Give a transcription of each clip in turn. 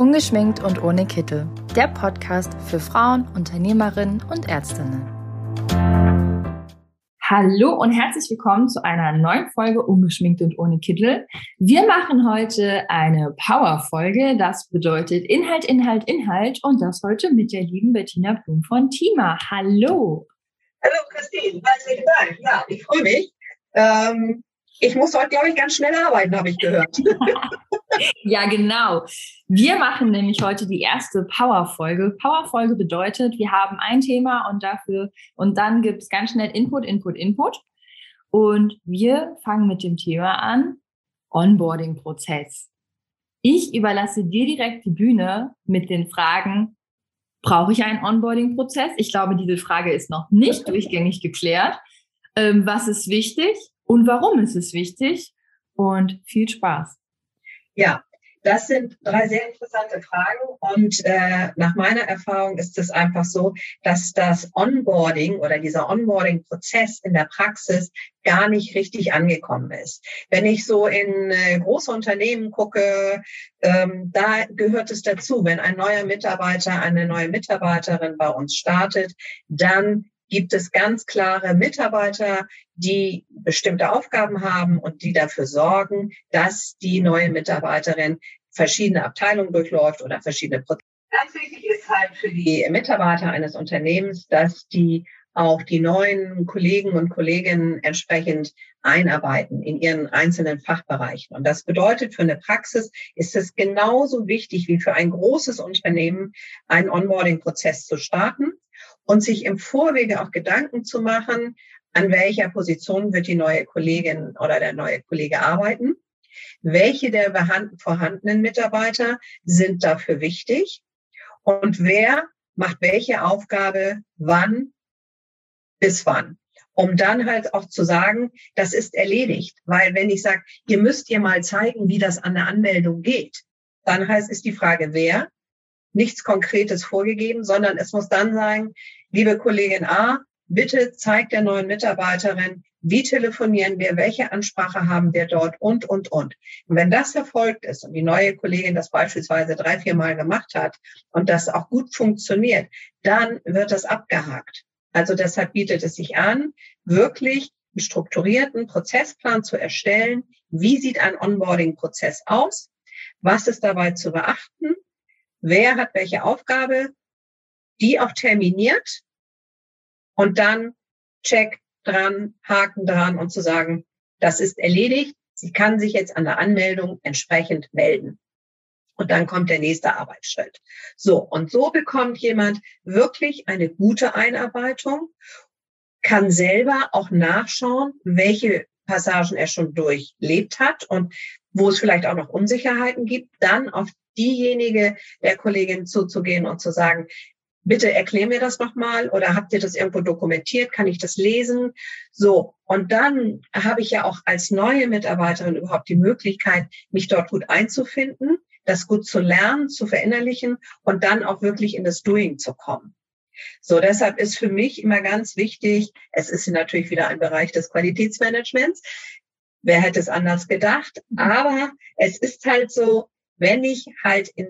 Ungeschminkt und ohne Kittel. Der Podcast für Frauen, Unternehmerinnen und Ärztinnen. Hallo und herzlich willkommen zu einer neuen Folge Ungeschminkt und ohne Kittel. Wir machen heute eine Power-Folge. Das bedeutet Inhalt, Inhalt, Inhalt und das heute mit der lieben Bettina Blum von Tima. Hallo. Hallo Christine, herzlichen Dank. Ja, ich freue mich. Ähm, ich muss heute, glaube ich, ganz schnell arbeiten, habe ich gehört. ja, genau. Wir machen nämlich heute die erste Power-Folge. Power-Folge bedeutet, wir haben ein Thema und dafür, und dann gibt es ganz schnell Input, Input, Input. Und wir fangen mit dem Thema an, Onboarding-Prozess. Ich überlasse dir direkt die Bühne mit den Fragen, brauche ich einen Onboarding-Prozess? Ich glaube, diese Frage ist noch nicht durchgängig geklärt. Ähm, was ist wichtig? und warum ist es wichtig? Und viel Spaß. Ja, das sind drei sehr interessante Fragen und äh, nach meiner Erfahrung ist es einfach so, dass das Onboarding oder dieser Onboarding-Prozess in der Praxis gar nicht richtig angekommen ist. Wenn ich so in äh, große Unternehmen gucke, ähm, da gehört es dazu, wenn ein neuer Mitarbeiter, eine neue Mitarbeiterin bei uns startet, dann gibt es ganz klare Mitarbeiter, die bestimmte Aufgaben haben und die dafür sorgen, dass die neue Mitarbeiterin verschiedene Abteilungen durchläuft oder verschiedene Prozesse. Ganz wichtig ist halt für die Mitarbeiter eines Unternehmens, dass die auch die neuen Kollegen und Kolleginnen entsprechend einarbeiten in ihren einzelnen Fachbereichen. Und das bedeutet, für eine Praxis ist es genauso wichtig wie für ein großes Unternehmen, einen Onboarding-Prozess zu starten und sich im Vorwege auch Gedanken zu machen, an welcher Position wird die neue Kollegin oder der neue Kollege arbeiten, welche der vorhandenen Mitarbeiter sind dafür wichtig und wer macht welche Aufgabe wann bis wann. Um dann halt auch zu sagen, das ist erledigt. Weil wenn ich sage, ihr müsst ihr mal zeigen, wie das an der Anmeldung geht, dann heißt ist die Frage, wer, nichts Konkretes vorgegeben, sondern es muss dann sein, liebe Kollegin A, bitte zeigt der neuen Mitarbeiterin, wie telefonieren wir, welche Ansprache haben wir dort und, und, und. Und wenn das erfolgt ist und die neue Kollegin das beispielsweise drei, vier Mal gemacht hat und das auch gut funktioniert, dann wird das abgehakt. Also deshalb bietet es sich an, wirklich einen strukturierten Prozessplan zu erstellen. Wie sieht ein Onboarding-Prozess aus? Was ist dabei zu beachten? wer hat welche Aufgabe, die auch terminiert und dann check dran, Haken dran und zu sagen, das ist erledigt. Sie kann sich jetzt an der Anmeldung entsprechend melden. Und dann kommt der nächste Arbeitsschritt. So, und so bekommt jemand wirklich eine gute Einarbeitung, kann selber auch nachschauen, welche Passagen er schon durchlebt hat und wo es vielleicht auch noch Unsicherheiten gibt, dann auf diejenige der Kollegin zuzugehen und zu sagen, bitte erklär mir das nochmal oder habt ihr das irgendwo dokumentiert? Kann ich das lesen? So. Und dann habe ich ja auch als neue Mitarbeiterin überhaupt die Möglichkeit, mich dort gut einzufinden, das gut zu lernen, zu verinnerlichen und dann auch wirklich in das Doing zu kommen. So, deshalb ist für mich immer ganz wichtig, es ist natürlich wieder ein Bereich des Qualitätsmanagements. Wer hätte es anders gedacht? Aber es ist halt so, wenn ich halt in,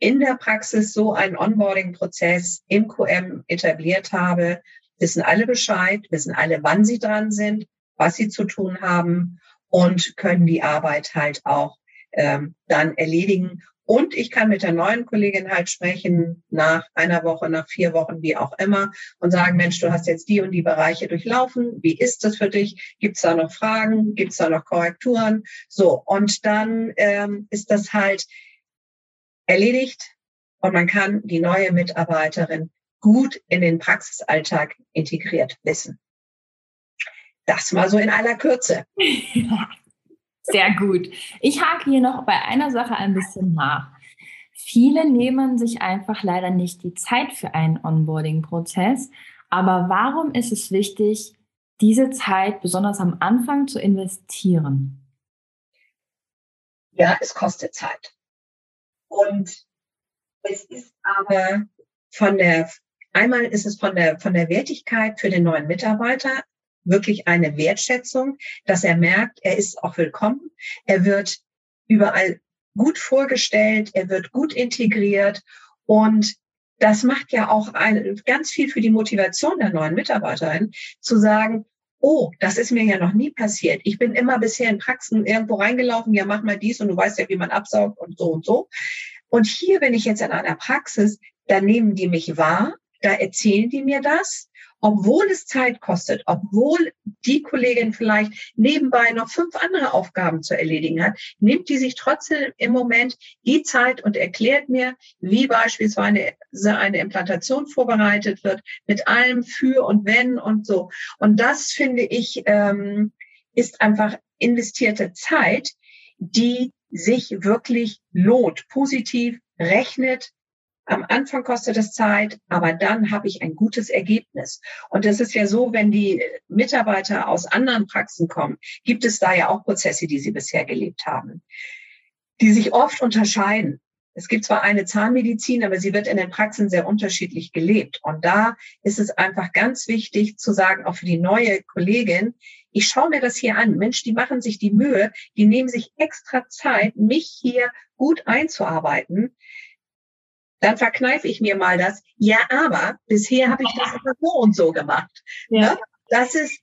in der Praxis so einen Onboarding-Prozess im QM etabliert habe, wissen alle Bescheid, wissen alle, wann sie dran sind, was sie zu tun haben und können die Arbeit halt auch ähm, dann erledigen. Und ich kann mit der neuen Kollegin halt sprechen nach einer Woche, nach vier Wochen, wie auch immer, und sagen, Mensch, du hast jetzt die und die Bereiche durchlaufen. Wie ist das für dich? Gibt es da noch Fragen? Gibt es da noch Korrekturen? So, und dann ähm, ist das halt erledigt und man kann die neue Mitarbeiterin gut in den Praxisalltag integriert wissen. Das mal so in aller Kürze. Sehr gut. Ich hake hier noch bei einer Sache ein bisschen nach. Viele nehmen sich einfach leider nicht die Zeit für einen Onboarding-Prozess. Aber warum ist es wichtig, diese Zeit besonders am Anfang zu investieren? Ja, es kostet Zeit. Und es ist aber von der, einmal ist es von der, von der Wertigkeit für den neuen Mitarbeiter wirklich eine Wertschätzung, dass er merkt, er ist auch willkommen. Er wird überall gut vorgestellt, er wird gut integriert und das macht ja auch ein, ganz viel für die Motivation der neuen Mitarbeiterin, zu sagen, oh, das ist mir ja noch nie passiert. Ich bin immer bisher in Praxen irgendwo reingelaufen, ja, mach mal dies und du weißt ja, wie man absaugt und so und so. Und hier bin ich jetzt in einer Praxis, da nehmen die mich wahr, da erzählen die mir das obwohl es Zeit kostet, obwohl die Kollegin vielleicht nebenbei noch fünf andere Aufgaben zu erledigen hat, nimmt die sich trotzdem im Moment die Zeit und erklärt mir, wie beispielsweise eine Implantation vorbereitet wird, mit allem für und wenn und so. Und das finde ich, ähm, ist einfach investierte Zeit, die sich wirklich lohnt, positiv rechnet, am Anfang kostet es Zeit, aber dann habe ich ein gutes Ergebnis. Und das ist ja so, wenn die Mitarbeiter aus anderen Praxen kommen, gibt es da ja auch Prozesse, die sie bisher gelebt haben, die sich oft unterscheiden. Es gibt zwar eine Zahnmedizin, aber sie wird in den Praxen sehr unterschiedlich gelebt. Und da ist es einfach ganz wichtig zu sagen, auch für die neue Kollegin, ich schaue mir das hier an. Mensch, die machen sich die Mühe, die nehmen sich extra Zeit, mich hier gut einzuarbeiten dann verkneife ich mir mal das. Ja, aber bisher habe ich das immer so und so gemacht. Ja. Ne? Das ist,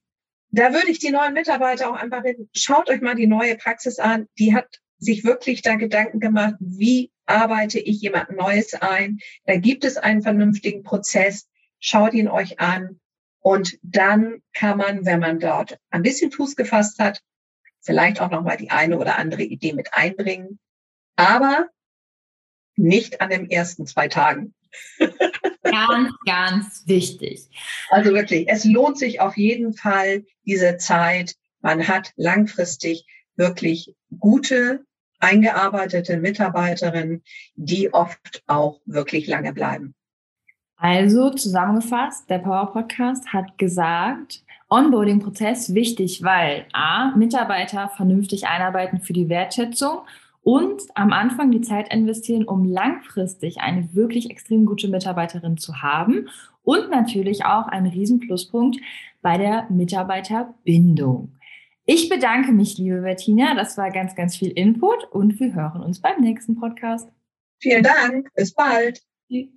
da würde ich die neuen Mitarbeiter auch einfach reden. Schaut euch mal die neue Praxis an. Die hat sich wirklich da Gedanken gemacht, wie arbeite ich jemand Neues ein. Da gibt es einen vernünftigen Prozess. Schaut ihn euch an. Und dann kann man, wenn man dort ein bisschen Fuß gefasst hat, vielleicht auch nochmal die eine oder andere Idee mit einbringen. Aber nicht an den ersten zwei Tagen. ganz, ganz wichtig. Also wirklich, es lohnt sich auf jeden Fall diese Zeit. Man hat langfristig wirklich gute, eingearbeitete Mitarbeiterinnen, die oft auch wirklich lange bleiben. Also zusammengefasst, der Power Podcast hat gesagt, Onboarding-Prozess wichtig, weil A, Mitarbeiter vernünftig einarbeiten für die Wertschätzung und am Anfang die Zeit investieren, um langfristig eine wirklich extrem gute Mitarbeiterin zu haben und natürlich auch ein Riesenpluspunkt bei der Mitarbeiterbindung. Ich bedanke mich, liebe Bettina. Das war ganz, ganz viel Input und wir hören uns beim nächsten Podcast. Vielen Dank. Bis bald. Tschüss.